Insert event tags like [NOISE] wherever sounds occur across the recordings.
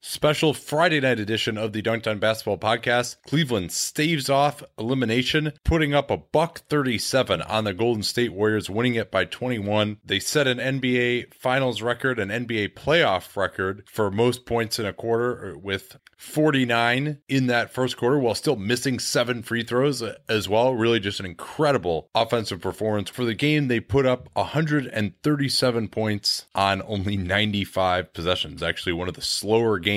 Special Friday night edition of the Dunc'd On Basketball podcast. Cleveland staves off elimination, putting up a buck 37 on the Golden State Warriors, winning it by 21. They set an NBA Finals record, an NBA playoff record for most points in a quarter with 49 in that first quarter while still missing seven free throws as well. Really just an incredible offensive performance. For the game, they put up 137 points on only 95 possessions. Actually, one of the slower games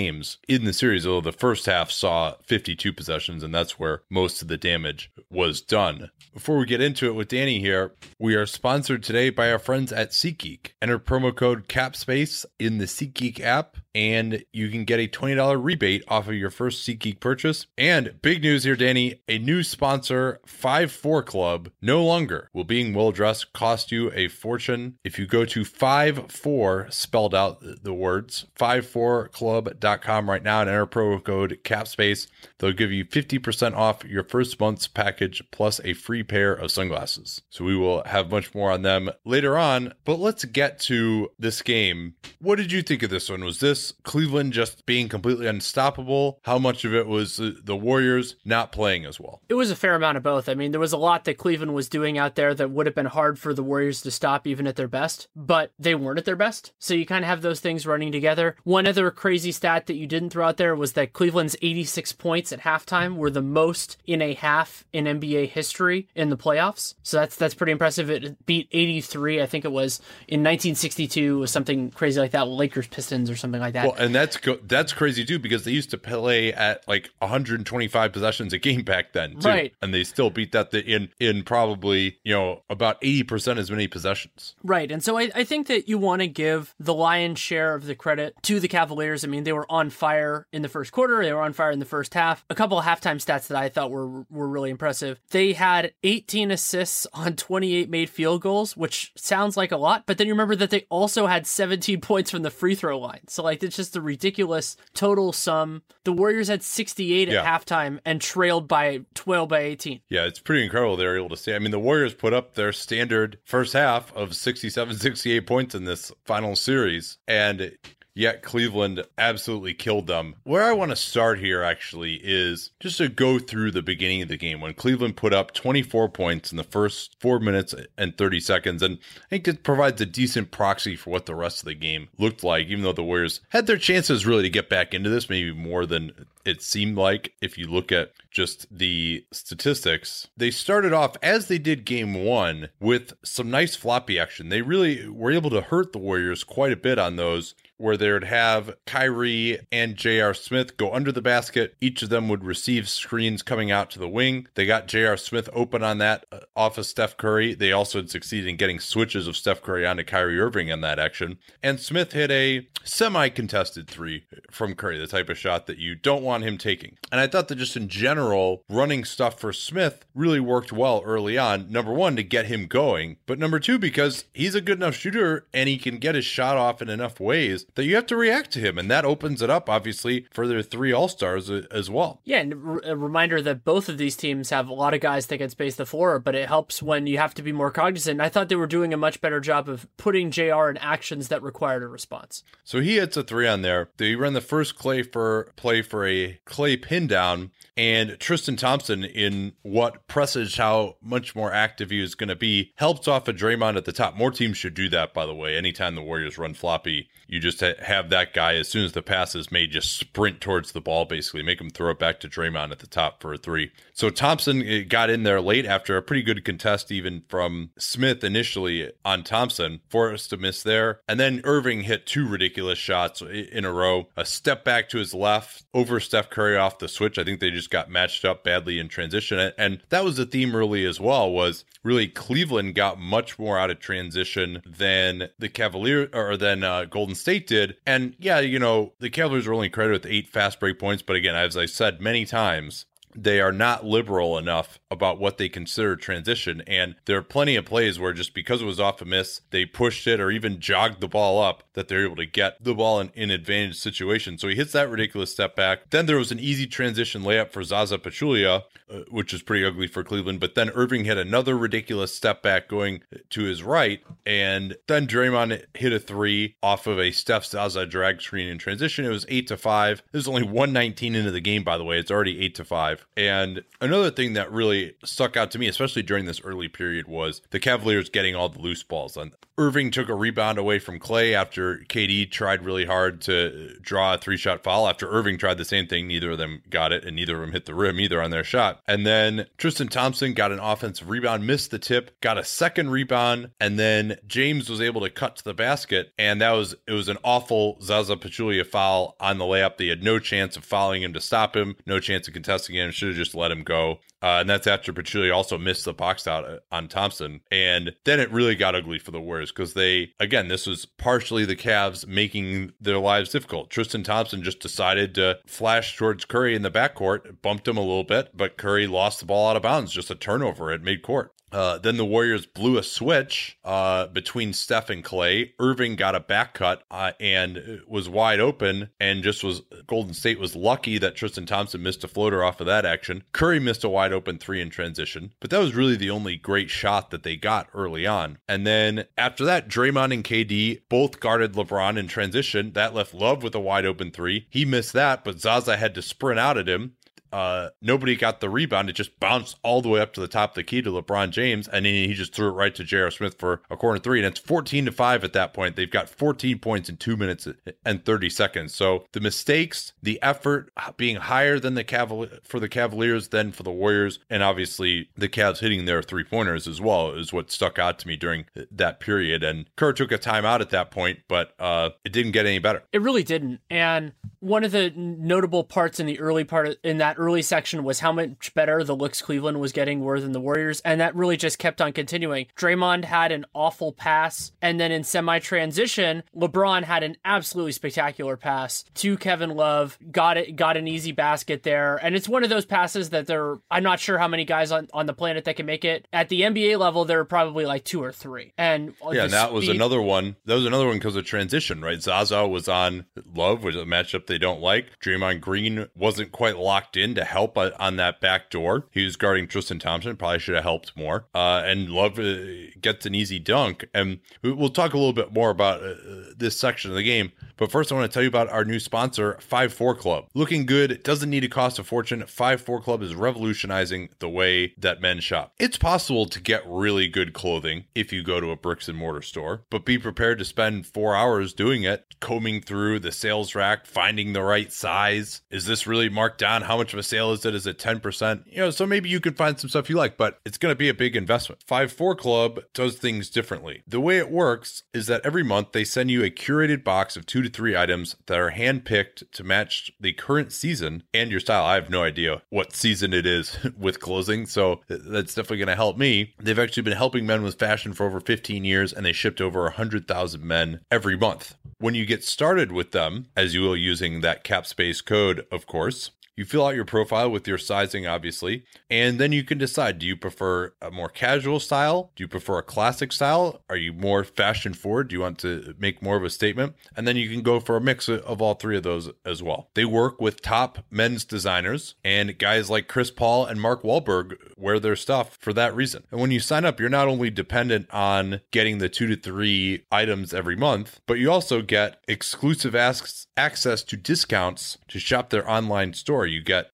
in the series, although the first half saw 52 possessions, and that's where most of the damage was done. Before we get into it with Danny here, we are sponsored today by our friends at SeatGeek. Enter promo code CAPSPACE in the SeatGeek app, and you can get a $20 rebate off of your first SeatGeek purchase. And big news here, Danny, a new sponsor, 5-4 Club, no longer will being well dressed cost you a fortune. If you go to 5-4, spelled out the words, 54club.com right now and enter promo code CAPSPACE, they'll give you 50% off your first month's package plus a free pair of sunglasses. So we will have much more on them later on, but let's get to this game. What did you think of this one? Was this Cleveland just being completely unstoppable? How much of it was the Warriors not playing as well? It was a fair amount of both. I mean, there was a lot that Cleveland was doing out there that would have been hard for the Warriors to stop even at their best, but they weren't at their best. So you kind of have those things running together. One other crazy stat that you didn't throw out there was that Cleveland's 86 points at halftime were the most in a half in NBA history in the playoffs. So that's that's pretty impressive. It beat 83, I think it was in 1962 was something crazy like that, Lakers Pistons or something like that. Well, and that's go- that's crazy too because they used to play at like 125 possessions a game back then, too. Right. And they still beat that in in probably you know about 80 percent as many possessions. Right, and so I, I think that you want to give the lion's share of the credit to the Cavaliers. I mean, they were on fire in the first quarter. They were on fire in the first half. A couple of halftime stats that I thought were were really impressive. They had 18 assists [LAUGHS] on 28 made field goals, which sounds like a lot, but then you remember that they also had 17 points from the free throw line. So like it's just a ridiculous total sum. The Warriors had 68 at Yeah. halftime and trailed by 12 by 18. Yeah, it's pretty incredible they were able to stay. I mean, the Warriors put up their standard first half of 67, 68 points in this final series, and yet Cleveland absolutely killed them. Where I want to start here actually is just to go through the beginning of the game when Cleveland put up 24 points in the first four minutes and 30 seconds. And I think it provides a decent proxy for what the rest of the game looked like, even though the Warriors had their chances really to get back into this, maybe more than it seemed like if you look at just the statistics. They started off as they did game one with some nice floppy action. They really were able to hurt the Warriors quite a bit on those. Where they would have Kyrie and J.R. Smith go under the basket. Each of them would receive screens coming out to the wing. They got J.R. Smith open on that uh, off of Steph Curry. They also had succeeded in getting switches of Steph Curry onto Kyrie Irving in that action. And Smith hit a semi contested three from Curry, the type of shot that you don't want him taking. And I thought that just in general, running stuff for Smith really worked well early on. Number one, to get him going, but number two, because he's a good enough shooter and he can get his shot off in enough ways that you have to react to him. And that opens it up, obviously, for their three All Stars uh, as well. Yeah, and a reminder that both of these teams have a lot of guys that can space the floor, but it helps when you have to be more cognizant. I thought they were doing a much better job of putting JR in actions that required a response. So he hits a three on there. They run the first Klay for play for a Klay pin down, and Tristan Thompson, in what presaged how much more active he was going to be, helps off a Draymond at the top. More teams should do that, by the way. Anytime the Warriors run floppy, you just ha- have that guy as soon as the pass is made, just sprint towards the ball, basically make him throw it back to Draymond at the top for a three. So Thompson eh, got in there late after a pretty good contest, even from Smith initially on Thompson, forced to miss there, and then Irving hit two ridiculous shots in a row. A step back to his left over Steph Curry off the switch. I think they just got matched up badly in transition, and that was the theme really as well. Was really Cleveland got much more out of transition than the Cavalier or than uh, Golden State did. And yeah, you know, the Cavaliers are only credited with eight fast break points, but again, as I said many times, they are not liberal enough about what they consider transition. And there are plenty of plays where just because it was off a miss, they pushed it or even jogged the ball up that they're able to get the ball in, in advantage situation. So he hits that ridiculous step back. Then there was an easy transition layup for Zaza Pachulia, uh, which is pretty ugly for Cleveland. But then Irving hit another ridiculous step back going to his right. And then Draymond hit a three off of a Steph Zaza drag screen in transition. It was eight to five. There's only 119 into the game, by the way. It's already eight to five. And another thing that really stuck out to me, especially during this early period, was the Cavaliers getting all the loose balls. And Irving took a rebound away from Klay after KD tried really hard to draw a three shot foul. After Irving tried the same thing, neither of them got it, and neither of them hit the rim either on their shot. And then Tristan Thompson got an offensive rebound, missed the tip, got a second rebound, and then James was able to cut to the basket. And that was it was an awful Zaza Pachulia foul on the layup. They had no chance of fouling him to stop him, no chance of contesting him should have just let him go. Uh, and that's after Pachulia also missed the box out uh, on Thompson. And then it really got ugly for the Warriors because they, again, this was partially the Cavs making their lives difficult. Tristan Thompson just decided to flash towards Curry in the backcourt, bumped him a little bit, but Curry lost the ball out of bounds, just a turnover at midcourt. Uh, then the Warriors blew a switch uh, between Steph and Klay. Irving got a back cut uh, and was wide open, and just was Golden State was lucky that Tristan Thompson missed a floater off of that action. Curry missed a wide open three in transition, but that was really the only great shot that they got early on. And then after that, Draymond and KD both guarded LeBron in transition. That left Love with a wide open three. He missed that, but Zaza had to sprint out at him uh, nobody got the rebound. It just bounced all the way up to the top of the key to LeBron James, and then he just threw it right to J.R. Smith for a corner three. And it's 14 to 5 at that point. They've got 14 points in two minutes and 30 seconds. So the mistakes, the effort being higher than the Cavalier for the Cavaliers than for the Warriors, and obviously the Cavs hitting their three pointers as well is what stuck out to me during that period. And Kerr took a timeout at that point, but uh, it didn't get any better. It really didn't. And one of the notable parts in the early part of, in that early section was how much better the looks Cleveland was getting were than the Warriors, and that really just kept on continuing. Draymond had an awful pass, and then in semi transition, LeBron had an absolutely spectacular pass to Kevin Love, got it, got an easy basket there, and it's one of those passes that there. I'm not sure how many guys on, on the planet that can make it. At the NBA level, there are probably like two or three, and yeah, and that speed, was another one. That was another one because of transition, right? Zaza was on Love, which is a matchup they don't like. Draymond Green wasn't quite locked in to help on that back door. He was guarding Tristan Thompson. Probably should have helped more. Uh, and Love uh, gets an easy dunk. And we'll talk a little bit more about uh, this section of the game. But first, I want to tell you about our new sponsor, 5 4 Club. Looking good, doesn't need to cost a fortune. 5 4 Club is revolutionizing the way that men shop. It's possible to get really good clothing if you go to a bricks and mortar store, but be prepared to spend four hours doing it, combing through the sales rack, finding the right size. Is this really marked down? How much of a sale is it? Is at 10%? You know, so maybe you can find some stuff you like, but it's going to be a big investment. 5 4 Club does things differently. The way it works is that every month they send you a curated box of two to three items that are handpicked to match the current season and your style. I have no idea what season it is [LAUGHS] with clothing, so that's definitely going to help me. They've actually been helping men with fashion for over 15 years and they shipped over 100,000 men every month. When you get started with them, as you will using that cap space code, of course, you fill out your profile with your sizing, obviously, and then you can decide do you prefer a more casual style? Do you prefer a classic style? Are you more fashion forward? Do you want to make more of a statement? And then you can go for a mix of all three of those as well. They work with top men's designers, and guys like Chris Paul and Mark Wahlberg wear their stuff for that reason. And when you sign up, you're not only dependent on getting the two to three items every month, but you also get exclusive access to discounts to shop their online store, you get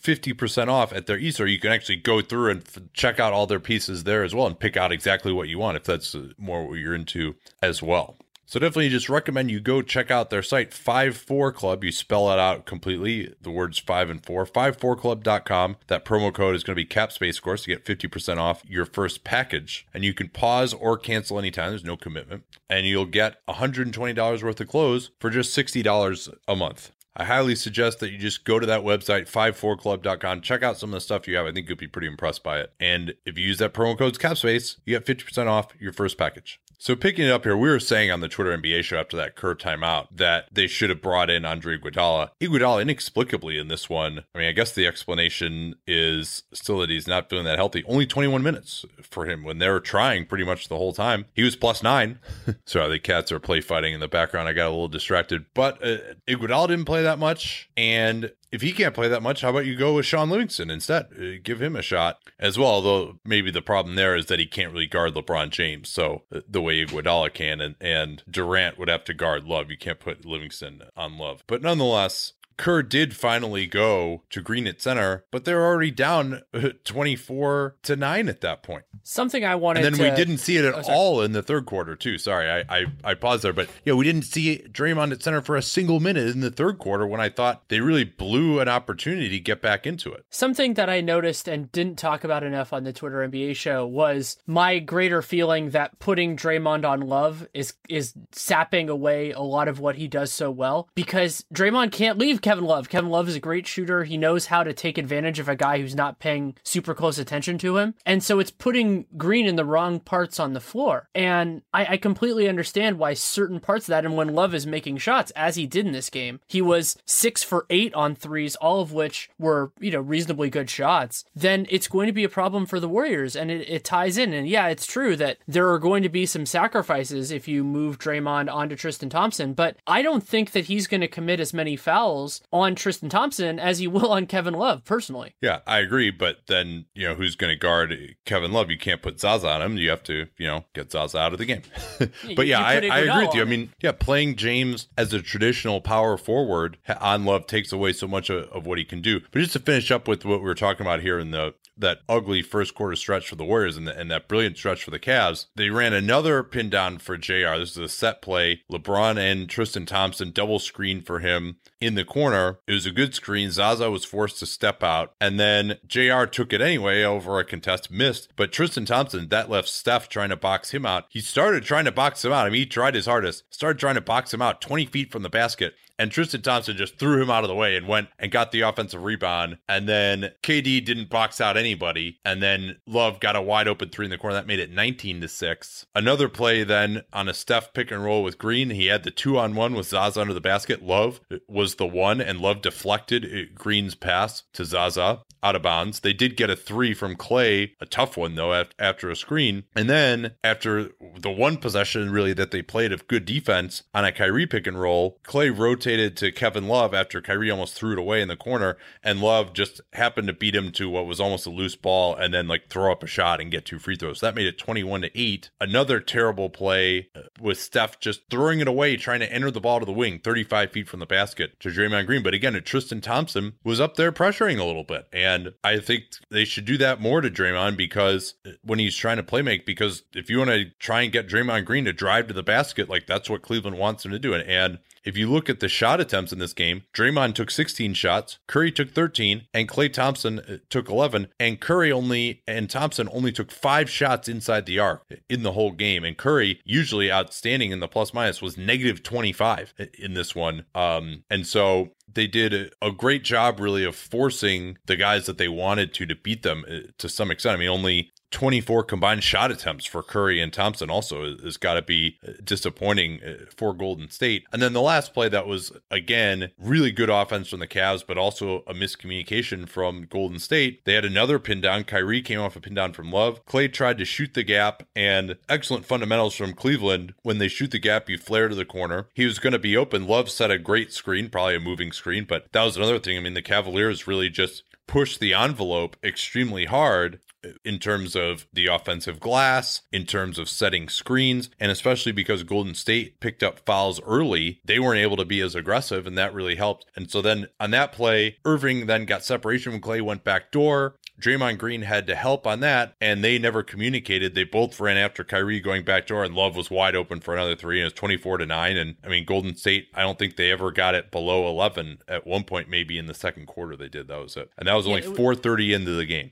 50% off at their e-store. You can actually go through and f- check out all their pieces there as well and pick out exactly what you want if that's uh, more what you're into as well. So definitely just recommend you go check out their site, 54 Club. You spell it out completely, the words 5 and 4, 54club.com. That promo code is going to be CapSpace, of course, to get 50% off your first package. And you can pause or cancel anytime. There's no commitment. And you'll get $120 worth of clothes for just $60 a month. I highly suggest that you just go to that website, 54club.com, check out some of the stuff you have. I think you'll be pretty impressed by it. And if you use that promo code CAPSPACE, you get 50% off your first package. So picking it up here, we were saying on the Twitter NBA show after that Kerr timeout that they should have brought in Andre Iguodala. Iguodala inexplicably in this one. I mean, I guess the explanation is still that he's not feeling that healthy. Only 21 minutes for him when they were trying pretty much the whole time. He was plus nine. [LAUGHS] Sorry, the cats are play fighting in the background. I got a little distracted, but uh, Iguodala didn't play that much, and if he can't play that much, how about you go with Shaun Livingston instead? Uh, give him a shot as well. Although maybe the problem there is that he can't really guard LeBron James, so uh, the way Iguodala can, and and Durant would have to guard Love. You can't put Livingston on Love, but nonetheless, Kerr did finally go to Green at center, but they're already down uh, 24 to 9 at that point. Something I wanted And then to, we didn't see it at Oh, all in the third quarter, too. Sorry, I, I, I paused there, but yeah, we didn't see Draymond at center for a single minute in the third quarter when I thought they really blew an opportunity to get back into it. Something that I noticed and didn't talk about enough on the Twitter NBA show was my greater feeling that putting Draymond on Love is is sapping away a lot of what he does so well because Draymond can't leave Kevin Love. Kevin Love is a great shooter. He knows how to take advantage of a guy who's not paying super close attention to him. And so it's putting Green in the wrong parts on the floor. And I, I completely understand why certain parts of that and when Love is making shots, as he did in this game, he was six for eight on threes, all of which were, you know, reasonably good shots, then it's going to be a problem for the Warriors. And it, it ties in. And yeah, it's true that there are going to be some sacrifices if you move Draymond onto Tristan Thompson, but I don't think that he's going to commit as many fouls on Tristan Thompson as you will on Kevin Love, personally. Yeah, I agree. But then, you know, who's going to guard Kevin Love? You can't put Zaza on him. You have to, you know, get Zaza out of the game. [LAUGHS] but yeah, I, I agree with you. I mean, yeah, playing James as a traditional power forward on Love takes away so much of, of what he can do. But just to finish up with what we were talking about here in the that ugly first quarter stretch for the Warriors and, the, and that brilliant stretch for the Cavs, they ran another pin down for JR. This is a set play. LeBron and Tristan Thompson double screen for him in the corner. It was a good screen. Zaza was forced to step out, and then JR took it anyway over a contest, missed. But Tristan Thompson, that left Steph trying to box him out. He started trying to box him out. I mean, he tried his hardest, started trying to box him out 20 feet from the basket. And Tristan Thompson just threw him out of the way and went and got the offensive rebound. And then KD didn't box out anybody. And then Love got a wide open three in the corner. That made it 19 to 6. Another play then on a Steph pick and roll with Green. He had the two on one with Zaza under the basket. Love was the one, and Love deflected Green's pass to Zaza out of bounds. They did get a three from Klay, a tough one though, af- after a screen. And then after the one possession really that they played of good defense on a Kyrie pick and roll, Klay rotated to Kevin Love after Kyrie almost threw it away in the corner, and Love just happened to beat him to what was almost a loose ball and then like throw up a shot and get two free throws. That made it 21 to 8. Another terrible play uh, with Steph just throwing it away, trying to enter the ball to the wing, 35 feet from the basket to Draymond Green. But again, Tristan Thompson was up there pressuring a little bit. And I think they should do that more to Draymond because uh, when he's trying to play make, because if you want to try and get Draymond Green to drive to the basket, like that's what Cleveland wants him to do. And if you look at the shot attempts in this game, Draymond took 16 shots, Curry took 13, and Klay Thompson uh, took 11. And Curry only and Thompson only took five shots inside the arc in the whole game. And Curry, usually outstanding in the plus minus, was negative 25 in this one. Um, and so they did a, a great job, really, of forcing the guys that they wanted to to beat them uh, to some extent. I mean, only 24 combined shot attempts for Curry and Thompson also has got to be uh, disappointing uh, for Golden State. And then the last play that was, again, really good offense from the Cavs, but also a miscommunication from Golden State. They had another pin down. Kyrie came off a pin down from Love. Klay tried to shoot the gap, and excellent fundamentals from Cleveland. When they shoot the gap, you flare to the corner. He was going to be open. Love set a great screen, probably a moving screen, but that was another thing. I mean, the Cavaliers really just pushed the envelope extremely hard in terms of the offensive glass, in terms of setting screens, and especially because Golden State picked up fouls early, they weren't able to be as aggressive, and that really helped. And so then on that play, Irving then got separation when Klay, went back door. Draymond Green had to help on that, and they never communicated. They both ran after Kyrie going back door, and Love was wide open for another three, and it was 24 to 9. And I mean, Golden State, I don't think they ever got it below 11 at one point, maybe in the second quarter they did. That was it. And that was only Yeah, it 4.30 into the game.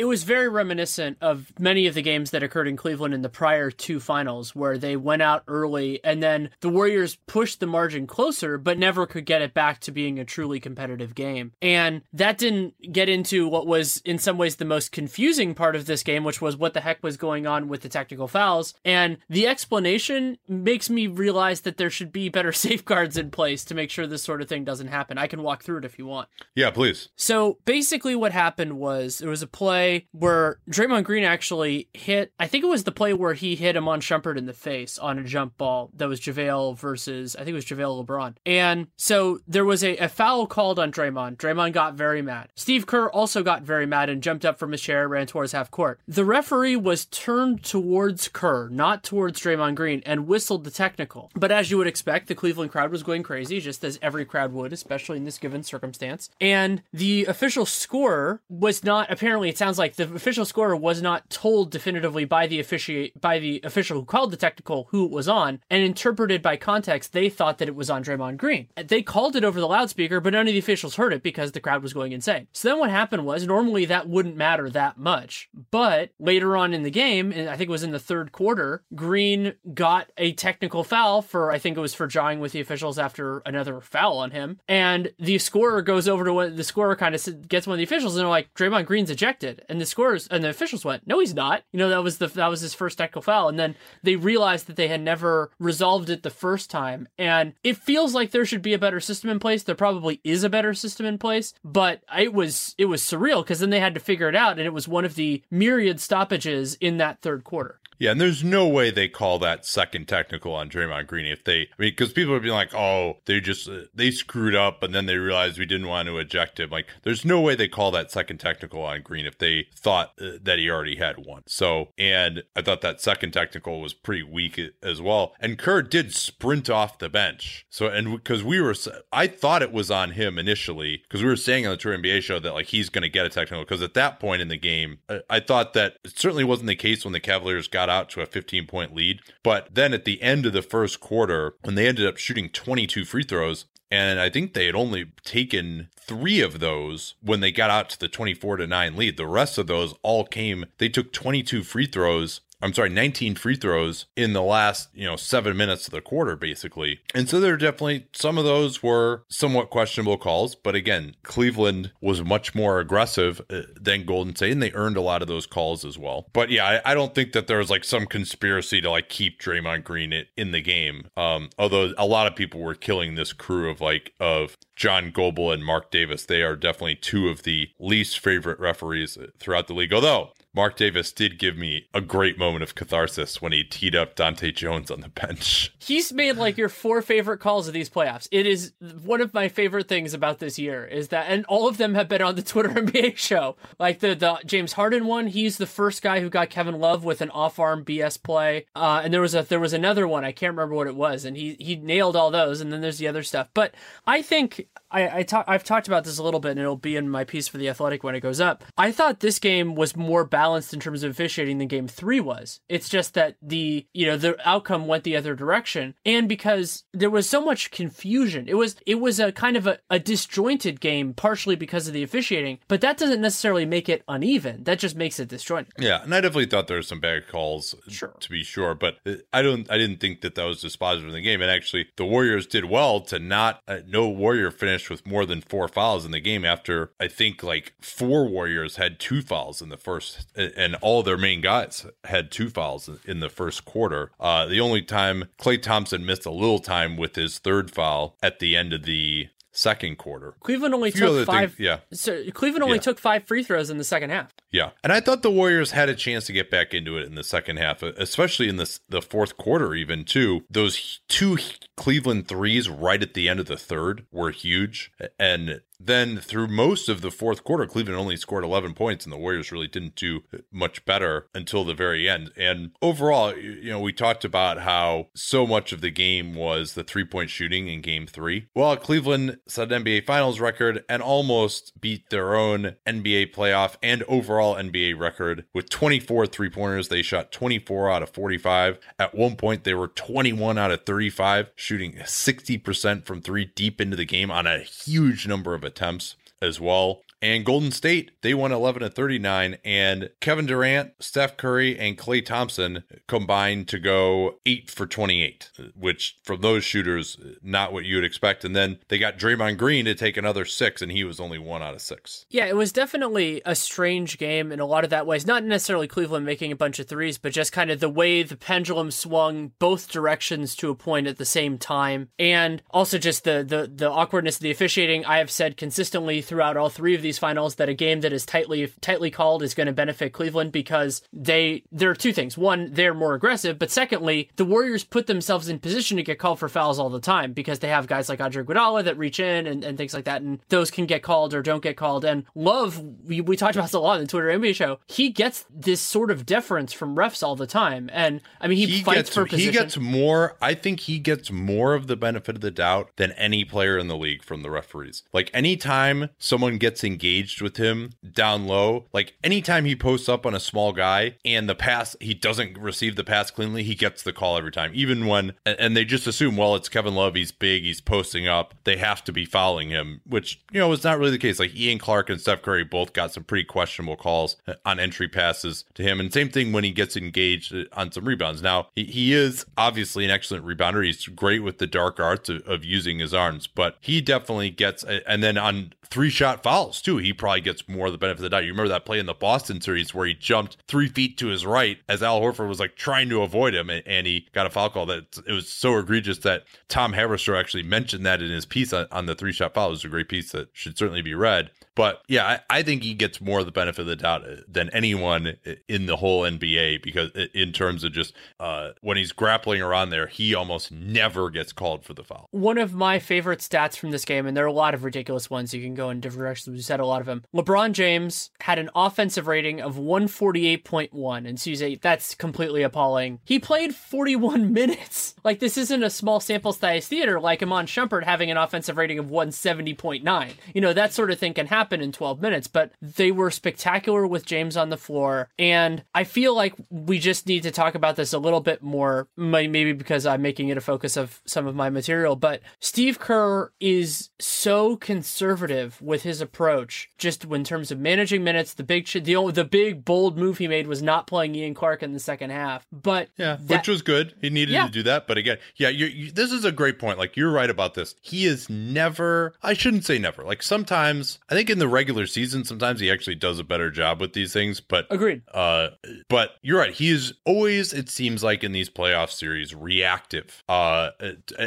It was very reminiscent of many of the games that occurred in Cleveland in the prior two finals, where they went out early and then the Warriors pushed the margin closer, but never could get it back to being a truly competitive game. And that didn't get into what was, in some ways, the most confusing part of this game, which was what the heck was going on with the technical fouls. And the explanation makes me realize that there should be better [LAUGHS] safeguards in place to make sure this sort of thing doesn't happen. I can walk through it if you want. Yeah, please. So basically, what happened was there was a play where Draymond Green actually hit. I think it was the play where he hit Iman Shumpert in the face on a jump ball. That was JaVale versus I think it was JaVale LeBron. And so there was a, a foul called on Draymond. Draymond got very mad. Steve Kerr also got very mad and jumped up from his chair, ran towards half court. The referee was turned towards Kerr, not towards Draymond Green, and whistled the technical. But as you would expect, the Cleveland crowd was going crazy, just as every crowd would, especially in this given circumstance. And the official scorer was not apparently it sounds like the official scorer was not told definitively by the officiate by the official who called the technical who it was on, and interpreted by context, they thought that it was on Draymond Green. They called it over the loudspeaker, but none of the officials heard it because the crowd was going insane. So then what happened was normally that wouldn't matter that much, but later on in the game, and I think it was in the third quarter, Green got a technical foul for I think it was for jawing with the officials after another foul on him, and the scorer goes over to what the scorer kind of gets one of the officials and they're like Draymond Green's ejected, and the scorers and the officials went, no, he's not. You know that was the that was his first technical foul, and then they realized that they had never resolved it the first time, and it feels like there should be a better system in place. There probably is a better system in place, but it was it was surreal because then they had to figure it out, and it was one of the myriad stoppages in that third quarter. Yeah, and there's no way they call that second technical on Draymond Green if they, I mean, because people would be like, oh, they just, uh, they screwed up and then they realized we didn't want to eject him. Like, there's no way they call that second technical on Green if they thought uh, that he already had one. So, and I thought that second technical was pretty weak as well. And Kerr did sprint off the bench. So, and because we were, I thought it was on him initially because we were saying on the Tour NBA show that like he's going to get a technical because at that point in the game, I, I thought that it certainly wasn't the case when the Cavaliers got out to a 15 point lead. But then at the end of the first quarter, when they ended up shooting 22 free throws, and I think they had only taken three of those when they got out to the 24 to 9 lead. The rest of those all came, they took 22 free throws I'm sorry, 19 free throws in the last, you know, seven minutes of the quarter, basically. And so there are definitely some of those were somewhat questionable calls. But again, Cleveland was much more aggressive uh, than Golden State, and they earned a lot of those calls as well. But yeah, I, I don't think that there was like some conspiracy to like keep Draymond Green in the game. Um, although a lot of people were killing this crew of like, of John Goble and Mark Davis. They are definitely two of the least favorite referees throughout the league. Although Mark Davis did give me a great moment of catharsis when he teed up Dahntay Jones on the bench. [LAUGHS] He's made like your four favorite calls of these playoffs. It is one of my favorite things about this year is that, and all of them have been on the [LAUGHS] Twitter NBA show. Like the the James Harden one, he's the first guy who got Kevin Love with an off arm BS play. Uh, and there was a there was another one I can't remember what it was, and he he nailed all those. And then there's the other stuff. But I think I, I talk, I've talked about this a little bit, and it'll be in my piece for the Athletic when it goes up. I thought this game was more balanced in terms of officiating than Game Three was. It's just that the you know the outcome went the other direction, and because there was so much confusion, it was it was a kind of a, a disjointed game, partially because of the officiating. But that doesn't necessarily make it uneven. That just makes it disjointed. Yeah, and I definitely thought there were some bad calls, Sure. to be sure. But I don't, I didn't think that that was dispositive in the game. And actually, the Warriors did well to not. Uh, no Warrior finished with more than four fouls in the game. After I think like four Warriors had two fouls in the first, and all their main guys had two fouls in the first quarter. Uh, the only time Klay Thompson missed a little time with his third foul at the end of the second quarter. Cleveland only took five. things- yeah. So Cleveland only Yeah. took five free throws in the second half. Yeah, and I thought the Warriors had a chance to get back into it in the second half, especially in the the fourth quarter. Even too, those two Cleveland threes right at the end of the third were huge, and then through most of the fourth quarter, Cleveland only scored 11 points, and the Warriors really didn't do much better until the very end. And overall, you know, we talked about how so much of the game was the three point shooting in game three. Well, Cleveland set an NBA Finals record and almost beat their own NBA playoff and overall NBA record with 24 three pointers. They shot 24 out of 45. At one point, they were 21 out of 35, shooting 60% from three deep into the game on a huge number of attempts as well. And Golden State, they won 11 to 39. And Kevin Durant, Steph Curry, and Klay Thompson combined to go 8 for 28, which from those shooters, not what you would expect. And then they got Draymond Green to take another six, and he was only one out of six. Yeah, it was definitely a strange game in a lot of that ways. Not necessarily Cleveland making a bunch of threes, but just kind of the way the pendulum swung both directions to a point at the same time. And also just the the the awkwardness of the officiating. I have said consistently throughout all three of these finals that a game that is tightly tightly called is going to benefit Cleveland because they there are two things. One, they're more aggressive, but secondly, the Warriors put themselves in position to get called for fouls all the time because they have guys like Andre Iguodala that reach in and, and things like that, and those can get called or don't get called. And Love, we, we talked about this a lot in the Twitter NBA show. He gets this sort of deference from refs all the time, and I mean he, he fights gets, for position. He gets more. I think he gets more of the benefit of the doubt than any player in the league from the referees. Like anytime someone gets engaged with him down low, like anytime he posts up on a small guy and the pass he doesn't receive the pass cleanly, he gets the call every time. Even when and they just assume, well, it's Kevin Love, he's big, he's posting up, they have to be fouling him, which you know is not really the case. Like Ian Clark and Steph Curry both got some pretty questionable calls uh, on entry passes to him, and same thing when he gets engaged uh, on some rebounds. Now he, he is obviously an excellent rebounder. He's great with the dark arts of, of using his arms, but he definitely gets. And then on three shot fouls too, he probably gets more of the benefit of the doubt. You remember that play in the Boston series where he jumped three feet to his right as Al Horford was like trying to avoid him, and, and he got a foul call. That it was so egregious that Tom Haberstroh actually mentioned that in his piece on, on the three shot foul. It was a great piece that should certainly be read. But yeah, I, I, think he gets more of the benefit of the doubt than anyone in the whole NBA because in terms of just uh, when he's grappling around there, he almost never gets called for the foul. One of my favorite stats from this game, and there are a lot of ridiculous ones. You can go in different directions. We said a lot of them. LeBron James had an offensive rating of 148.1, and so you say that's completely appalling. He played 41 [LAUGHS] minutes. Like this isn't a small sample size theater like Iman Shumpert having an offensive rating of 170.9. You know that sort of thing can happen in 12 minutes, but they were spectacular with James on the floor. And I feel like we just need to talk about this a little bit more, maybe because I'm making it a focus of some of my material. But Steve Kerr is so conservative with his approach, just in terms of managing minutes. The big, the, the big bold move he made was not playing Ian Clark in the second half. But yeah, that, which was good. He needed yeah. to do that. But again, yeah, you, this is a great point. Like you're right about this. He is never, I shouldn't say never. Like sometimes, I think in the regular season, sometimes he actually does a better job with these things. But agreed. Uh, but you're right. He is always, it seems like in these playoff series, reactive. Uh,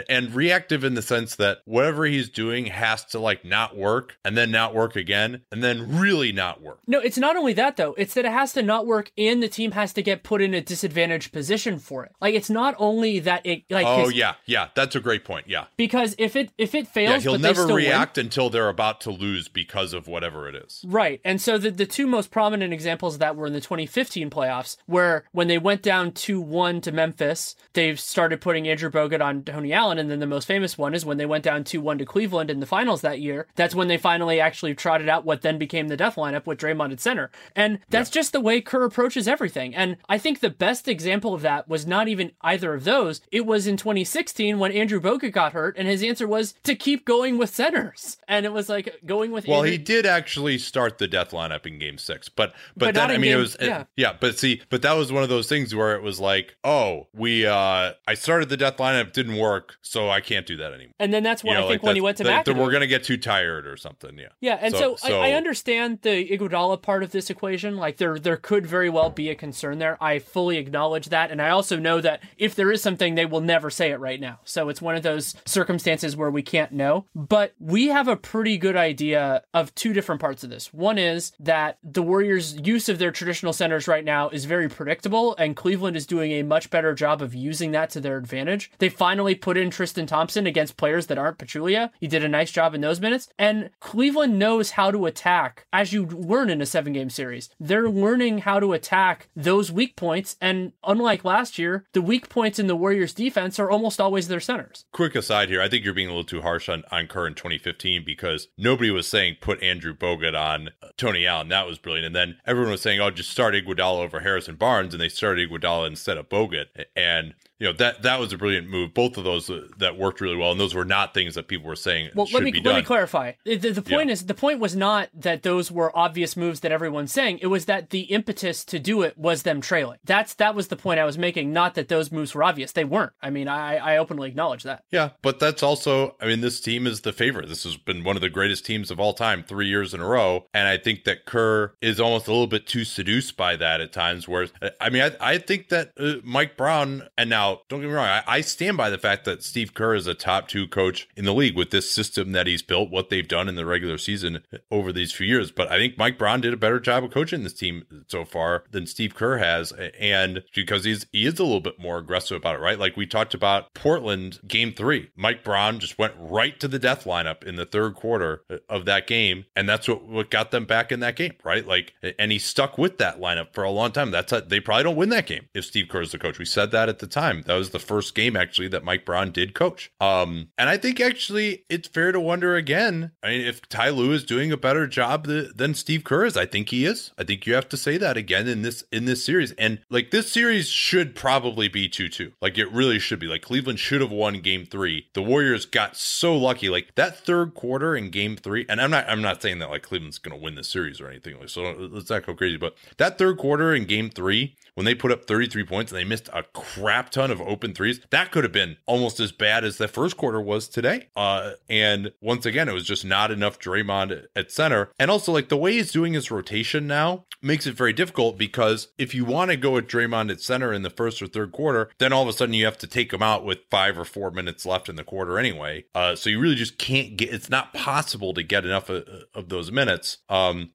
and reactive in the sense that whatever he's doing has to like not work and then not work again and then really not work. No, it's not only that though. It's that it has to not work and the team has to get put in a disadvantaged position for it. Like it's not only that it like. Oh yeah, yeah, that's a great point. Yeah. Because if it if it fails, yeah, he'll never react win, until they're about to lose because of whatever it is. Right. And so the, the two most prominent examples of that were in the 2015 playoffs, where when they went down 2 1 to Memphis, they started putting Andrew Bogut on Tony Allen. And then the most famous one is when they went down 2 1 to Cleveland in the finals that year. That's when they finally actually trotted out what then became the death lineup with Draymond at center. And that's yeah. just the way Kerr approaches everything. And I think the best example of that was not even either of those. It was in 2016 when Andrew Bogut got hurt, and his answer was to keep going with centers. And it was like going with. Well, Andrew- he did actually start the death lineup in Game Six, but but, but then I mean game, it was yeah. yeah, but see, but that was one of those things where it was like, oh, we uh I started the death lineup, didn't work, so I can't do that anymore. And then that's when you know, I think like when he went to that, we're gonna get too tired or something. Yeah. Yeah, and so, so, so I, I, understand the Iguodala part of this equation. Like there there could very well be a concern there. I fully acknowledge that, and I also know that if there is something, they will never say it right now. So it's one of those circumstances where we can't know. But we have a pretty good idea of two different parts of this. One is that the Warriors' use of their traditional centers right now is very predictable, and Cleveland is doing a much better job of using that to their advantage. They finally put in Tristan Thompson against players that aren't Pachulia. He did a nice job in those minutes, and Cleveland knows how to attack as you learn in a seven game series. They're learning how to attack those weak points. And unlike last year, the weak points in the Warriors defense are almost always their centers. Quick aside here, I think you're being a little too harsh on, on Kerr in 2015 because nobody was saying put Andrew Bogut on uh, Tony Allen. That was brilliant. And then everyone was saying, oh, just start Iguodala over Harrison Barnes. And they started Iguodala instead of Bogut. And you know that that was a brilliant move. Both of those uh, that worked really well, and those were not things that people were saying. Well, let me let me clarify. The, the point Yeah. is the point was not that those were obvious moves that everyone's saying. It was that the impetus to do it was them trailing. That's that was the point I was making. Not that those moves were obvious. They weren't. I mean, I I openly acknowledge that. Yeah, but that's also, I mean, this team is the favorite. This has been one of the greatest teams of all time, three years in a row. And I think that Kerr is almost a little bit too seduced by that at times. Where, I mean, I, I think that uh, Mike Brown, and now don't get me wrong, I, I stand by the fact that Steve Kerr is a top two coach in the league with this system that he's built, what they've done in the regular season over these few years. But I think Mike Brown did a better job of coaching this team so far than Steve Kerr has. And because he's, he is a little bit more aggressive about it, right? Like we talked about Portland game three. Mike Brown just went right to the death lineup in the third quarter of that game. And that's what, what got them back in that game, right? Like, and he stuck with that lineup for a long time. That's a, they probably don't win that game if Steve Kerr is the coach. We said that at the time. That was the first game actually that Mike Brown did coach. Um, and I think actually it's fair to wonder again. I mean, if Ty Lue is doing a better job th- than Steve Kerr is, I think he is. I think you have to say that again in this in this series. And like this series should probably be two two. Like it really should be. Like Cleveland should have won Game three. The Warriors got so lucky. Like that third quarter in Game three. And I'm not I'm not saying that like Cleveland's going to win the series or anything. Like so let's not go crazy. But that third quarter in Game three when they put up 33 points and they missed a crap ton of open threes, that could have been almost as bad as the first quarter was today. Uh, and once again, it was just not enough Draymond at center. And also, like the way he's doing his rotation now makes it very difficult because if you want to go with Draymond at center in the first or third quarter, then all of a sudden you have to take him out with five or four minutes left in the quarter anyway. Uh, so you really just can't get. It's not possible to get enough of, of those minutes. Um,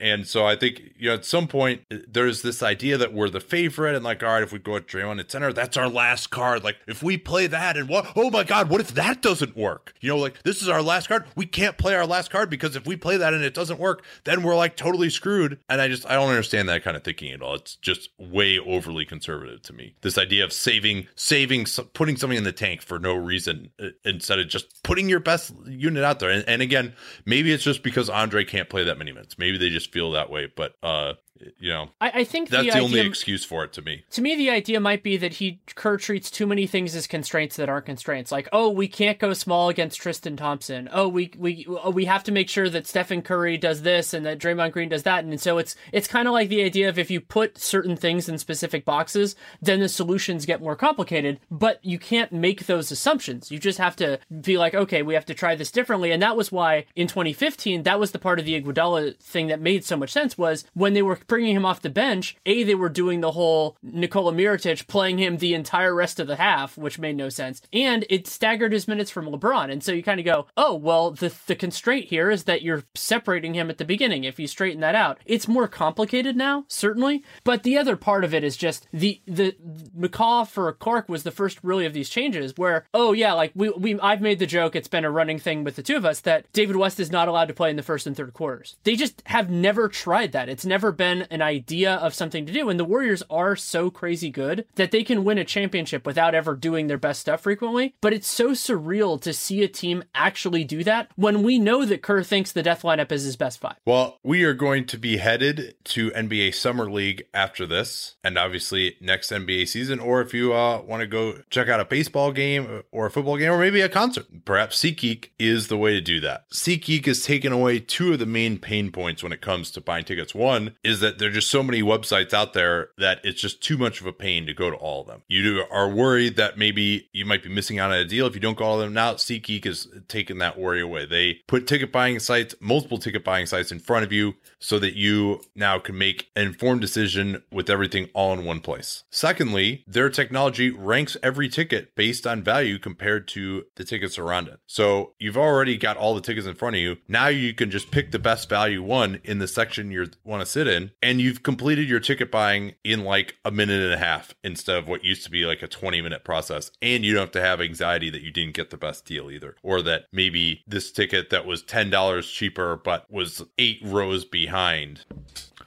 and so I think you know at some point there's this idea that we're the favorite and like all right if we go with Draymond at center that's our last card. Like if we play that and what oh my god what if that doesn't work? You know like this is our last card. We can't play our last card because if we play that and it doesn't work then we're like totally screwed. And I just I don't understand that kind of thinking at all. It's just way overly conservative to me. This idea of saving saving putting something in the tank for no reason uh, instead of just putting your best unit out there. And, and again maybe it's just because Andre can't play that many minutes. Maybe they just feel that way. But uh you know I, I think that's the, the, only excuse for it to me. to me the idea might be that he Kerr treats too many things as constraints that aren't constraints. Like, oh, we can't go small against Tristan Thompson. Oh, we we oh, we have to make sure that Stephen Curry does this and that Draymond Green does that. And so it's it's kind of like the idea of if you put certain things in specific boxes, then the solutions get more complicated. But you can't make those assumptions. You just have to be like, okay, we have to try this differently. And that was why in 2015, that was the part of the Iguodala thing that made so much sense was when they were bringing him off the bench. A, they were doing the whole Nikola Mirotic playing him the entire rest of the half, which made no sense, and it staggered his minutes from LeBron. And so you kind of go, oh well, the the constraint here is that you're separating him at the beginning. If you straighten that out, it's more complicated now, certainly. But the other part of it is just the the McCaw for Clark was the first really of these changes where, oh yeah, like we we I've made the joke, it's been a running thing with the two of us that David West is not allowed to play in the first and third quarters. They just have never tried that. It's never been an idea of something to do. And the Warriors are so crazy good that they can win a championship without ever doing their best stuff frequently. But it's so surreal to see a team actually do that when we know that Kerr thinks the death lineup is his best five. Well, we are going to be headed to NBA Summer League after this, and obviously next NBA season. Or if you uh, want to go check out a baseball game or a football game or maybe a concert, perhaps SeatGeek is the way to do that. SeatGeek has taken away two of the main pain points when it comes to buying tickets. One is that there are just so many websites out there that it's just too much of a pain to go to all of them. You are worried that maybe you might be missing out on a deal if you don't go to all of them now. SeatGeek has taken that worry away. They put ticket buying sites, multiple ticket buying sites in front of you so that you now can make an informed decision with everything all in one place. Secondly, their technology ranks every ticket based on value compared to the tickets around it. So you've already got all the tickets in front of you. Now you can just pick the best value one in the section you want to sit in and you've completed your ticket buying in like a minute and a half instead of what used to be like a 20 minute process. And you don't have to have anxiety that you didn't get the best deal either, or that maybe this ticket that was $10 cheaper but was eight rows behind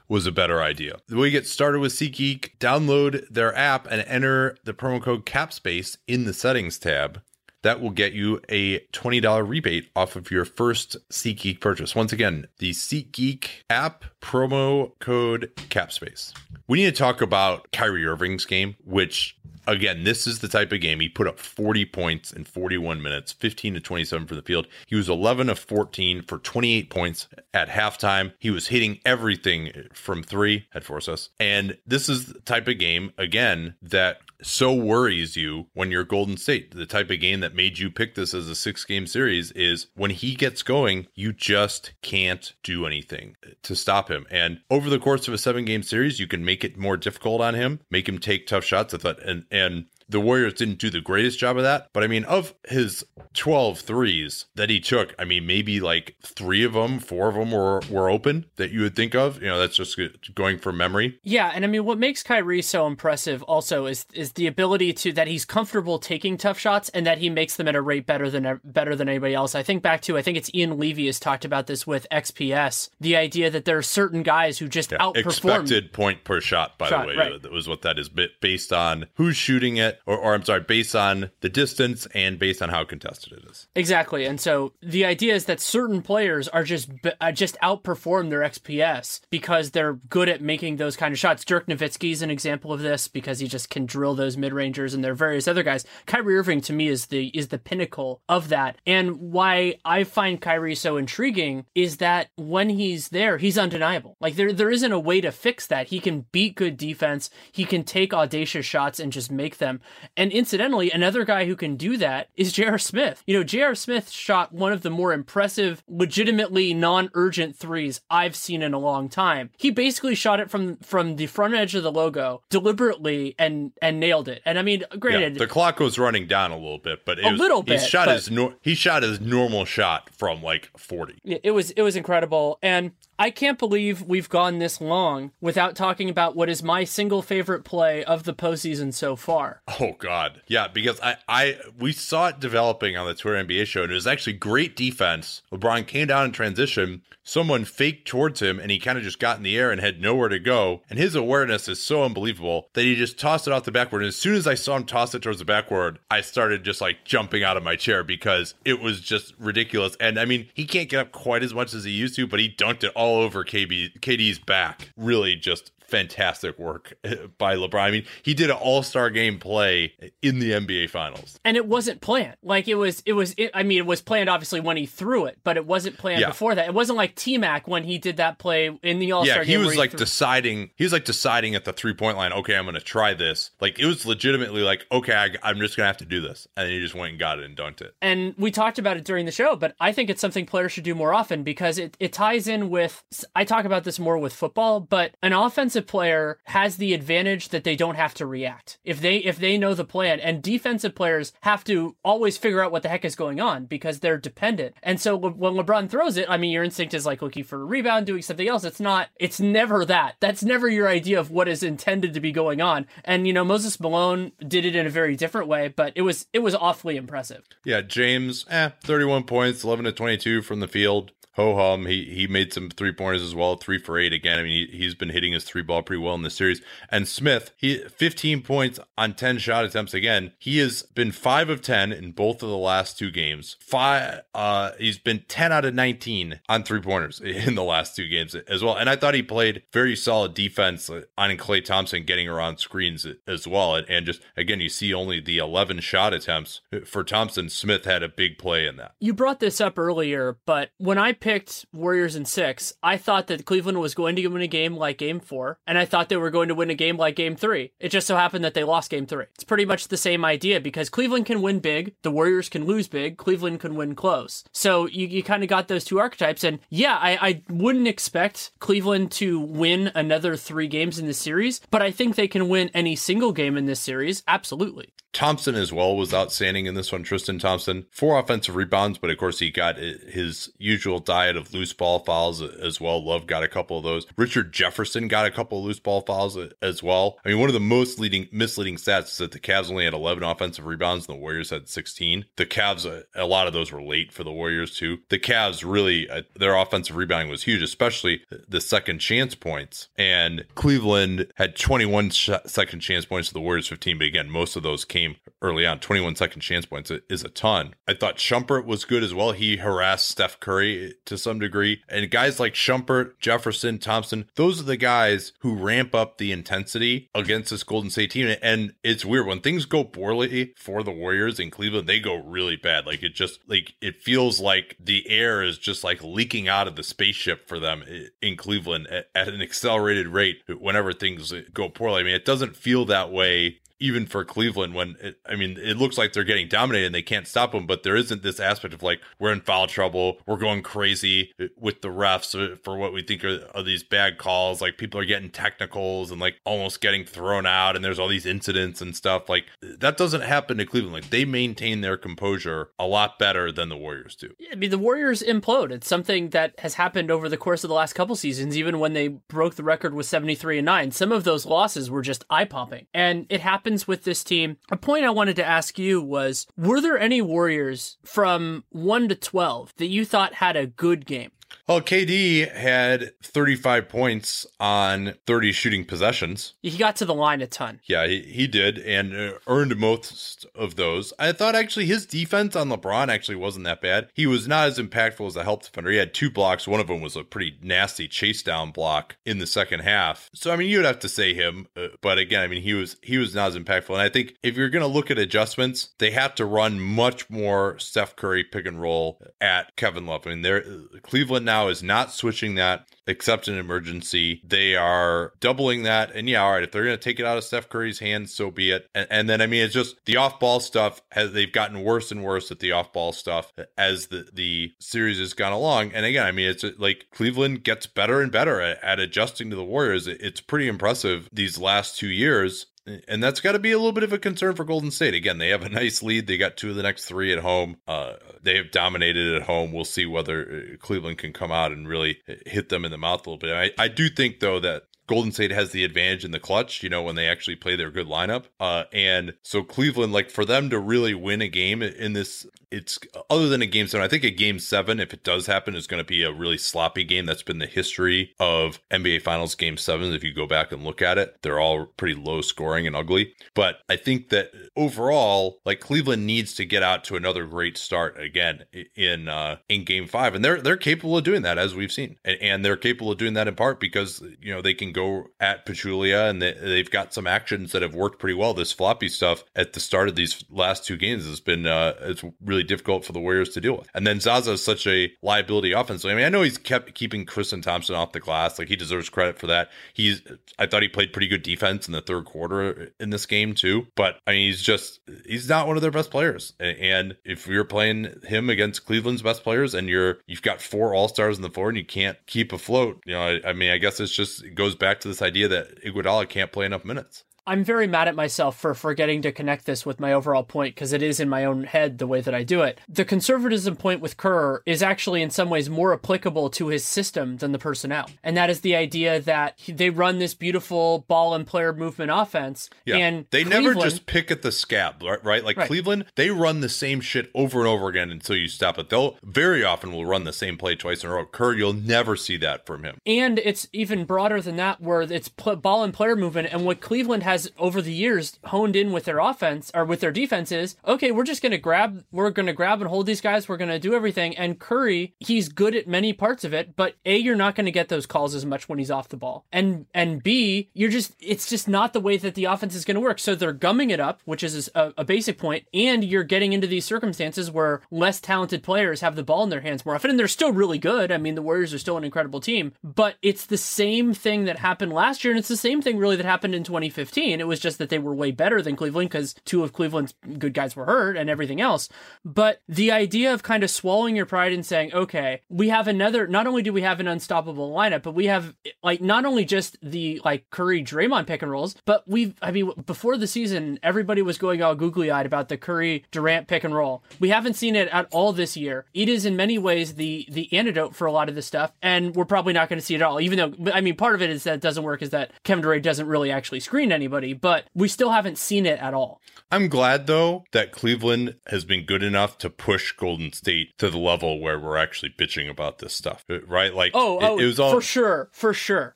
was a better idea. The way you get started with SeatGeek, download their app and enter the promo code CAPSPACE in the settings tab. That will get you a $20 rebate off of your first SeatGeek purchase. Once again, the SeatGeek app promo code CAPSPACE. We need to talk about Kyrie Irving's game, which again, this is the type of game he put up 40 points in 41 minutes, 15 to 27 from the field. He was 11 of 14 for 28 points at halftime. He was hitting everything from three at Force Us. And this is the type of game, again, that so worries you when you're Golden State. The type of game that made you pick this as a six game series is when he gets going, you just can't do anything to stop him. And over the course of a seven game series, you can make it more difficult on him, make him take tough shots. I thought, and, and the Warriors didn't do the greatest job of that. But I mean, of his 12 threes that he took, I mean, maybe like three of them, four of them were, were open that you would think of. You know, that's just going from memory. Yeah. And I mean, what makes Kyrie so impressive also is is the ability to that he's comfortable taking tough shots and that he makes them at a rate better than better than anybody else. I think back to, I think it's Ian Levy has talked about this with XPS, the idea that there are certain guys who just yeah. outperform. Expected point per shot, by shot, the way, right. that was what that is based on who's shooting it or, or I'm sorry, based on the distance and based on how contested it is. Exactly. And so the idea is that certain players are just uh, just outperform their XPS because they're good at making those kind of shots. Dirk Nowitzki is an example of this because he just can drill those mid rangers, and there are various other guys. Kyrie Irving to me is the is the pinnacle of that. And why I find Kyrie so intriguing is that when he's there, he's undeniable. Like there there isn't a way to fix that. He can beat good defense. He can take audacious shots and just make them. And incidentally, another guy who can do that is J.R. Smith. You know, J.R. Smith shot one of the more impressive, legitimately non-urgent threes I've seen in a long time. He basically shot it from from the front edge of the logo deliberately and and nailed it. And I mean, granted, yeah, the clock was running down a little bit, but a was, little bit. He shot his he shot his normal shot from like forty. It was it was incredible, and I can't believe we've gone this long without talking about what is my single favorite play of the postseason so far. Oh God, yeah, because I, I, we saw it developing on the Twitter NBA show, and it was actually great defense. LeBron came down in transition, someone faked towards him and he kind of just got in the air and had nowhere to go. And his awareness is so unbelievable that he just tossed it off the backboard. And as soon as I saw him toss it towards the backboard, I started just like jumping out of my chair because it was just ridiculous. And I mean, he can't get up quite as much as he used to, but he dunked it all over KB, KD's back. Really just fantastic work eh, by LeBron. I mean, he did an All Star game play in the NBA Finals, and it wasn't planned. Like it was, it was. It, I mean, it was planned obviously when he threw it, but it wasn't planned yeah. before that. It wasn't like T Mac when he did that play in the All Star. Game. Yeah, he was like deciding. He was like deciding at the three point line. Okay, I'm going to try this. Like it was legitimately like, okay, I, am just going to have to do this, and he just went and got it and dunked it. And we talked about it during the show, but I think it's something players should do more often because it it ties in with. I talk about this more with football, but an offensive player has the advantage that they don't have to react. If they if they know the plan and defensive players have to always figure out what the heck is going on because they're dependent. And so when LeBron throws it, I mean your instinct is like looking for a rebound, doing something else. It's not it's never that. That's never your idea of what is intended to be going on. And you know Moses Malone did it in a very different way, but it was it was awfully impressive. Yeah, James, eh, 31 points, 11 to 22 from the field ho hum. He he made some three pointers as well, three for eight again. I mean, he, he's been hitting his three ball pretty well in this series. And Smith, he 15 points on 10 shot attempts again. He has been five of 10 in both of the last two games. Five, uh, he's been 10 out of 19 on three pointers in the last two games as well. And I thought he played very solid defense on Klay Thompson getting around screens as well. And, and just again, you see only the 11 shot attempts for Thompson. Smith had a big play in that. You brought this up earlier, but when I picked Warriors in six, I thought that Cleveland was going to win a game like game four, and I thought they were going to win a game like game three. It just so happened that they lost game three. It's pretty much the same idea because Cleveland can win big, the Warriors can lose big, Cleveland can win close. So you, you kind of got those two archetypes. And yeah, I, I wouldn't expect Cleveland to win another three games in this series, but I think they can win any single game in this series. Absolutely. Thompson as well was outstanding in this one. Tristan Thompson, four offensive rebounds, but of course he got his usual diet of loose ball fouls as well. Love got a couple of those. Richard Jefferson got a couple of loose ball fouls as well. I mean, one of the most leading misleading stats is that the Cavs only had 11 offensive rebounds and the Warriors had 16. The Cavs, a lot of those were late for the Warriors too. The Cavs really, uh, their offensive rebounding was huge, especially the second chance points. And Cleveland had 21 sh- second chance points to the Warriors 15, but again, most of those came early on. 21 second chance points is a ton. I thought Shumpert was good as well. He harassed Steph Curry to some degree. And guys like Shumpert, Jefferson, Thompson, those are the guys who ramp up the intensity against this Golden State team. And it's weird when things go poorly for the Warriors in Cleveland, they go really bad. Like it just like it feels like the air is just like leaking out of the spaceship for them in Cleveland at, at an accelerated rate whenever things go poorly. I mean, it doesn't feel that way even for Cleveland when it, I mean it looks like they're getting dominated and they can't stop them but there isn't this aspect of like we're in foul trouble we're going crazy uh, with the refs uh, for what we think are, are these bad calls like people are getting technicals and like almost getting thrown out and there's all these incidents and stuff like that doesn't happen to Cleveland. Like they maintain their composure a lot better than the Warriors do. I mean the Warriors implode. It's something that has happened over the course of the last couple seasons even when they broke the record with 73 and 9 some of those losses were just eye-popping and it happened happens with this team. A point I wanted to ask you was Were there any Warriors from 1 to 12 that you thought had a good game? Well, KD had 35 points on 30 shooting possessions. He got to the line a ton. Yeah, he, he did and uh, earned most of those. I thought actually his defense on LeBron actually wasn't that bad. He was not as impactful as a help defender. He had two blocks. One of them was a pretty nasty chase down block in the second half. So I mean, you'd have to say him, uh, but again, I mean, he was he was not as impactful. And I think if you're going to look at adjustments, they have to run much more Steph Curry pick and roll at Kevin Love. I mean, they're Cleveland now is not switching that except in emergency. They are doubling that. And yeah, all right, if they're going to take it out of Steph Curry's hands, so be it. And, and then, I mean, it's just the off ball stuff has, they've gotten worse and worse at the off ball stuff as the, the series has gone along. And again, I mean, it's like Cleveland gets better and better at, at adjusting to the Warriors. It's pretty impressive these last two years and that's got to be a little bit of a concern for Golden State. Again, they have a nice lead. They got two of the next three at home. Uh, they have dominated at home. We'll see whether uh, Cleveland can come out and really hit them in the mouth a little bit. I, I do think though that Golden State has the advantage in the clutch, you know, when they actually play their good lineup. Uh, and so Cleveland, like for them to really win a game in this, it's other than a game seven, I think a game seven, if it does happen, is going to be a really sloppy game. That's been the history of NBA Finals game sevens. If you go back and look at it, they're all pretty low scoring and ugly. But I think that overall, like Cleveland needs to get out to another great start again in uh, in game five. And they're they're capable of doing that, as we've seen. And, and they're capable of doing that in part because, you know, they can go at Pachulia, and they, have got some actions that have worked pretty well. This floppy stuff at the start of these last two games has been uh, it's really difficult for the Warriors to deal with. And then Zaza is such a liability offensively. I mean, I know he's kept keeping Tristan Thompson off the glass, like he deserves credit for that. He's I thought he played pretty good defense in the third quarter in this game too, but I mean, he's just he's not one of their best players. And if you're playing him against Cleveland's best players, and you're you've got four All Stars in the floor and you can't keep afloat, you know, I, I mean, I guess it's just it goes back back to this idea that Iguodala can't play enough minutes. I'm very mad at myself for forgetting to connect this with my overall point because it is in my own head the way that I do it. The conservatism point with Kerr is actually in some ways more applicable to his system than the personnel. And that is the idea that they run this beautiful ball and player movement offense. Yeah. And they Cleveland, never just pick at the scab, right? Like right. Cleveland, they run the same shit over and over again until you stop it. They'll very often will run the same play twice in a row. Kerr, you'll never see that from him. And it's even broader than that where it's ball and player movement. And what Cleveland has has over the years honed in with their offense or with their defenses. okay, we're just going to grab, we're going to grab and hold these guys. We're going to do everything. And Curry, he's good at many parts of it, but A, you're not going to get those calls as much when he's off the ball. And, and B, you're just, it's just not the way that the offense is going to work. So they're gumming it up, which is a, a basic point, And you're getting into these circumstances where less talented players have the ball in their hands more often. And they're still really good. I mean, the Warriors are still an incredible team, but it's the same thing that happened last year. And it's the same thing really that happened in 2015 2019. It was just that they were way better than Cleveland because two of Cleveland's good guys were hurt and everything else. But the idea of kind of swallowing your pride and saying, okay, we have another, not only do we have an unstoppable lineup, but we have like not only just the like Curry Draymond pick and rolls, but we've, I mean, before the season, everybody was going all googly eyed about the Curry Durant pick and roll. We haven't seen it at all this year. It is in many ways the, the antidote for a lot of this stuff. And we're probably not going to see it at all, even though, I mean, part of it is that it doesn't work is that Kevin Durant doesn't really actually screen anybody, but we still haven't seen it at all. I'm glad though that Cleveland has been good enough to push Golden State to the level where we're actually bitching about this stuff, right? Like, oh, oh, it was all for sure, for sure.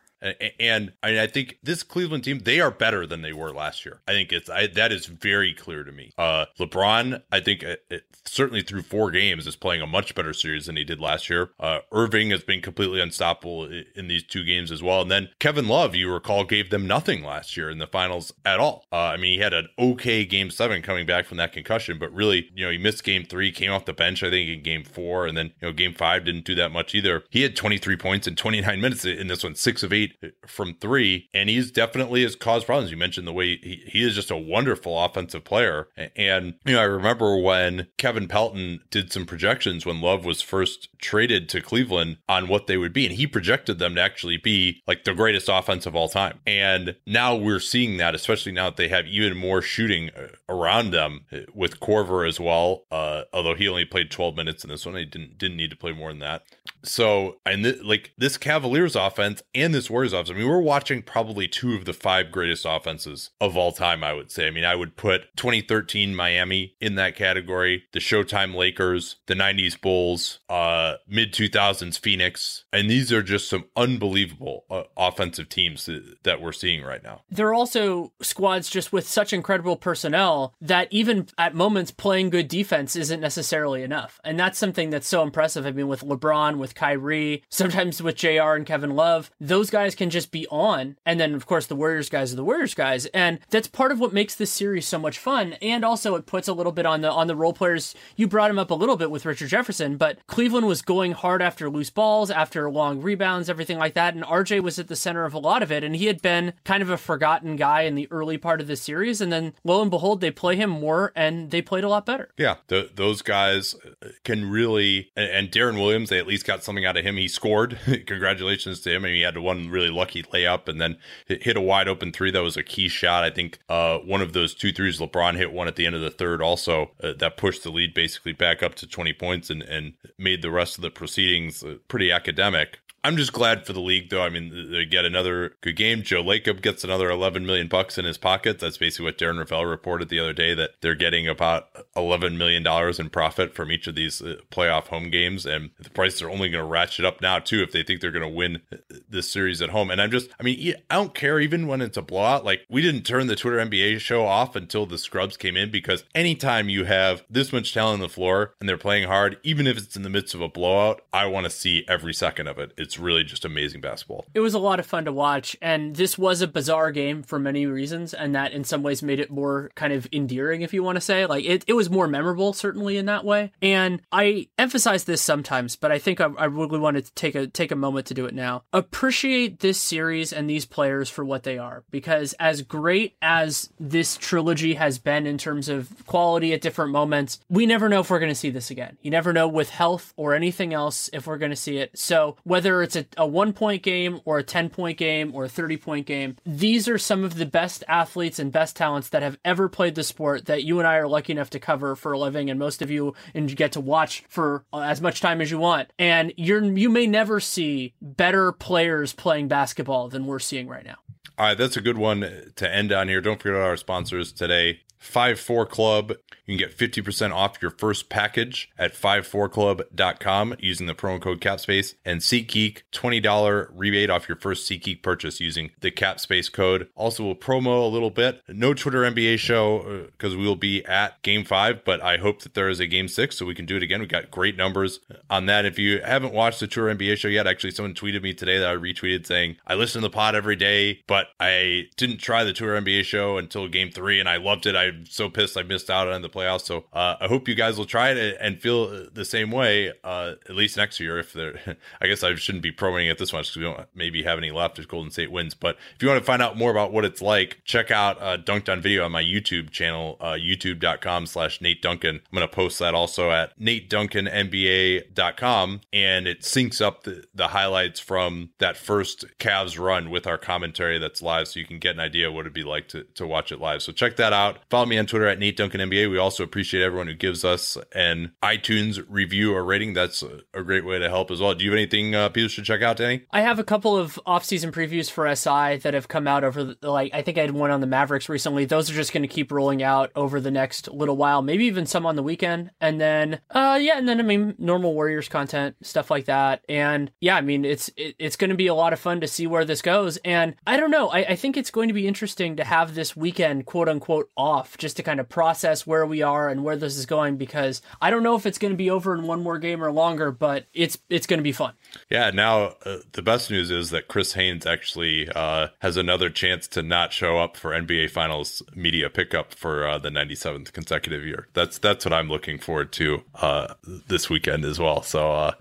And I think this Cleveland team, they are better than they were last year. I think it's I, that is very clear to me. Uh, LeBron, I think it, it, certainly through four games is playing a much better series than he did last year. Uh, Irving has been completely unstoppable in these two games as well. And then Kevin Love, you recall, gave them nothing last year in the finals at all. Uh, I mean, he had an okay game seven coming back from that concussion, but really, you know, he missed game three, came off the bench, I think, in game four, and then you know, game five didn't do that much either. He had 23 points in 29 minutes in this one, six of eight from three, and he's definitely has caused problems. You mentioned the way he, he is just a wonderful offensive player. And, you know, I remember when Kevin Pelton did some projections when Love was first traded to Cleveland on what they would be, and he projected them to actually be like the greatest offense of all time. And now we're seeing that, especially now that they have even more shooting uh, around them with Korver as well. Uh, although he only played 12 minutes in this one, he didn't didn't need to play more than that. So, and th- like this Cavaliers offense and this Warriors offense, I mean, we're watching probably two of the five greatest offenses of all time, I would say. I mean, I would put 2013 Miami in that category, the Showtime Lakers, the 90s Bulls, uh, mid 2000s Phoenix. And these are just some unbelievable uh, offensive teams that, that we're seeing right now. They're also squads just with such incredible personnel that even at moments playing good defense isn't necessarily enough. And that's something that's so impressive. I mean, with LeBron, with Kyrie, sometimes with JR and Kevin Love, those guys can just be on. And then, of course, the Warriors guys are the Warriors guys. And that's part of what makes this series so much fun. And also it puts a little bit on the on the role players. You brought him up a little bit with Richard Jefferson, but Cleveland was going hard after loose balls, after long rebounds, everything like that. And RJ was at the center of a lot of it. And he had been kind of a forgotten guy in the early part of the series. And then lo and behold, they play him more and they played a lot better. Yeah. Those guys can really, and, Deron Williams, they at least got something out of him. He scored. [LAUGHS] Congratulations to him. I mean, he had one really lucky layup and then hit a wide open three. That was a key shot. I think uh, one of those two threes, LeBron hit one at the end of the third also uh, that pushed the lead basically back up to 20 points and, and made the rest of the proceedings uh, pretty academic. I'm just glad for the league, though. I mean, they get another good game. Joe Lacob gets another 11 million bucks in his pocket. That's basically what Darren Rovell reported the other day that they're getting about 11 million dollars in profit from each of these uh, playoff home games, and the prices are only going to ratchet up now too if they think they're going to win this series at home. And I'm just, I mean, I don't care even when it's a blowout. Like we didn't turn the Twitter NBA show off until the scrubs came in because anytime you have this much talent on the floor and they're playing hard, even if it's in the midst of a blowout, I want to see every second of it. It's really just amazing basketball. It was a lot of fun to watch, and this was a bizarre game for many reasons, and that in some ways made it more kind of endearing, if you want to say. Like it, it was more memorable, certainly in that way. And I emphasize this sometimes, but I think I, I really wanted to take a take a moment to do it now. Appreciate this series and these players for what they are, because as great as this trilogy has been in terms of quality at different moments, we never know if we're going to see this again. You never know with health or anything else if we're going to see it. So whether it's a, a one point game or a 10 point game or a 30 point game. These are some of the best athletes and best talents that have ever played the sport that you and I are lucky enough to cover for a living, and most of you and you get to watch for uh, as much time as you want. And you're you may never see better players playing basketball than we're seeing right now. All right, that's a good one to end on here. Don't forget our sponsors today. 54 Club. You can get 50% off your first package at 54club.com using the promo code CAPSPACE and SeatGeek $20 rebate off your first SeatGeek purchase using the CAPSPACE code. Also, we'll promo a little bit. No Twitter NBA show because uh, we will be at game five, but I hope that there is a game six so we can do it again. We got great numbers on that. If you haven't watched the Tour NBA show yet, actually, someone tweeted me today that I retweeted saying, I listen to the pod every day, but I didn't try the Tour NBA show until game three and I loved it. I I'm so pissed I missed out on the playoffs. So uh, I hope you guys will try it and feel the same way uh, at least next year. If [LAUGHS] I guess I shouldn't be promoting it this much because we don't maybe have any left if Golden State wins. But if you want to find out more about what it's like, check out uh, Dunc'd On Video on my YouTube channel, uh, youtube.com slash Nate Duncan. I'm going to post that also at NateDuncanNBA.com, and it syncs up the, the highlights from that first Cavs run with our commentary that's live, so you can get an idea what it'd be like to, to watch it live. So check that out. Follow me on Twitter at Nate Duncan NBA. We also appreciate everyone who gives us an iTunes review or rating. That's a, a great way to help as well. Do you have anything uh, people should check out, Danny? I have a couple of off-season previews for SI that have come out over the, like I think I had one on the Mavericks recently. Those are just going to keep rolling out over the next little while, maybe even some on the weekend. And then uh yeah, and then I mean normal Warriors content, stuff like that. And yeah, I mean it's it, it's going to be a lot of fun to see where this goes. And I don't know, I, I think it's going to be interesting to have this weekend quote unquote off just to kind of process where we are and where this is going because I don't know if it's going to be over in one more game or longer, but it's it's going to be fun. Yeah, now uh, the best news is that Chris Haynes actually uh, has another chance to not show up for NBA Finals media pickup for uh, the 97th consecutive year. That's that's what I'm looking forward to uh, this weekend as well. So, uh,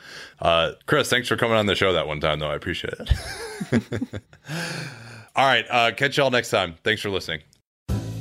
uh, Chris, thanks for coming on the show that one time, though. I appreciate it. [LAUGHS] All right, catch y'all next time. Thanks for listening.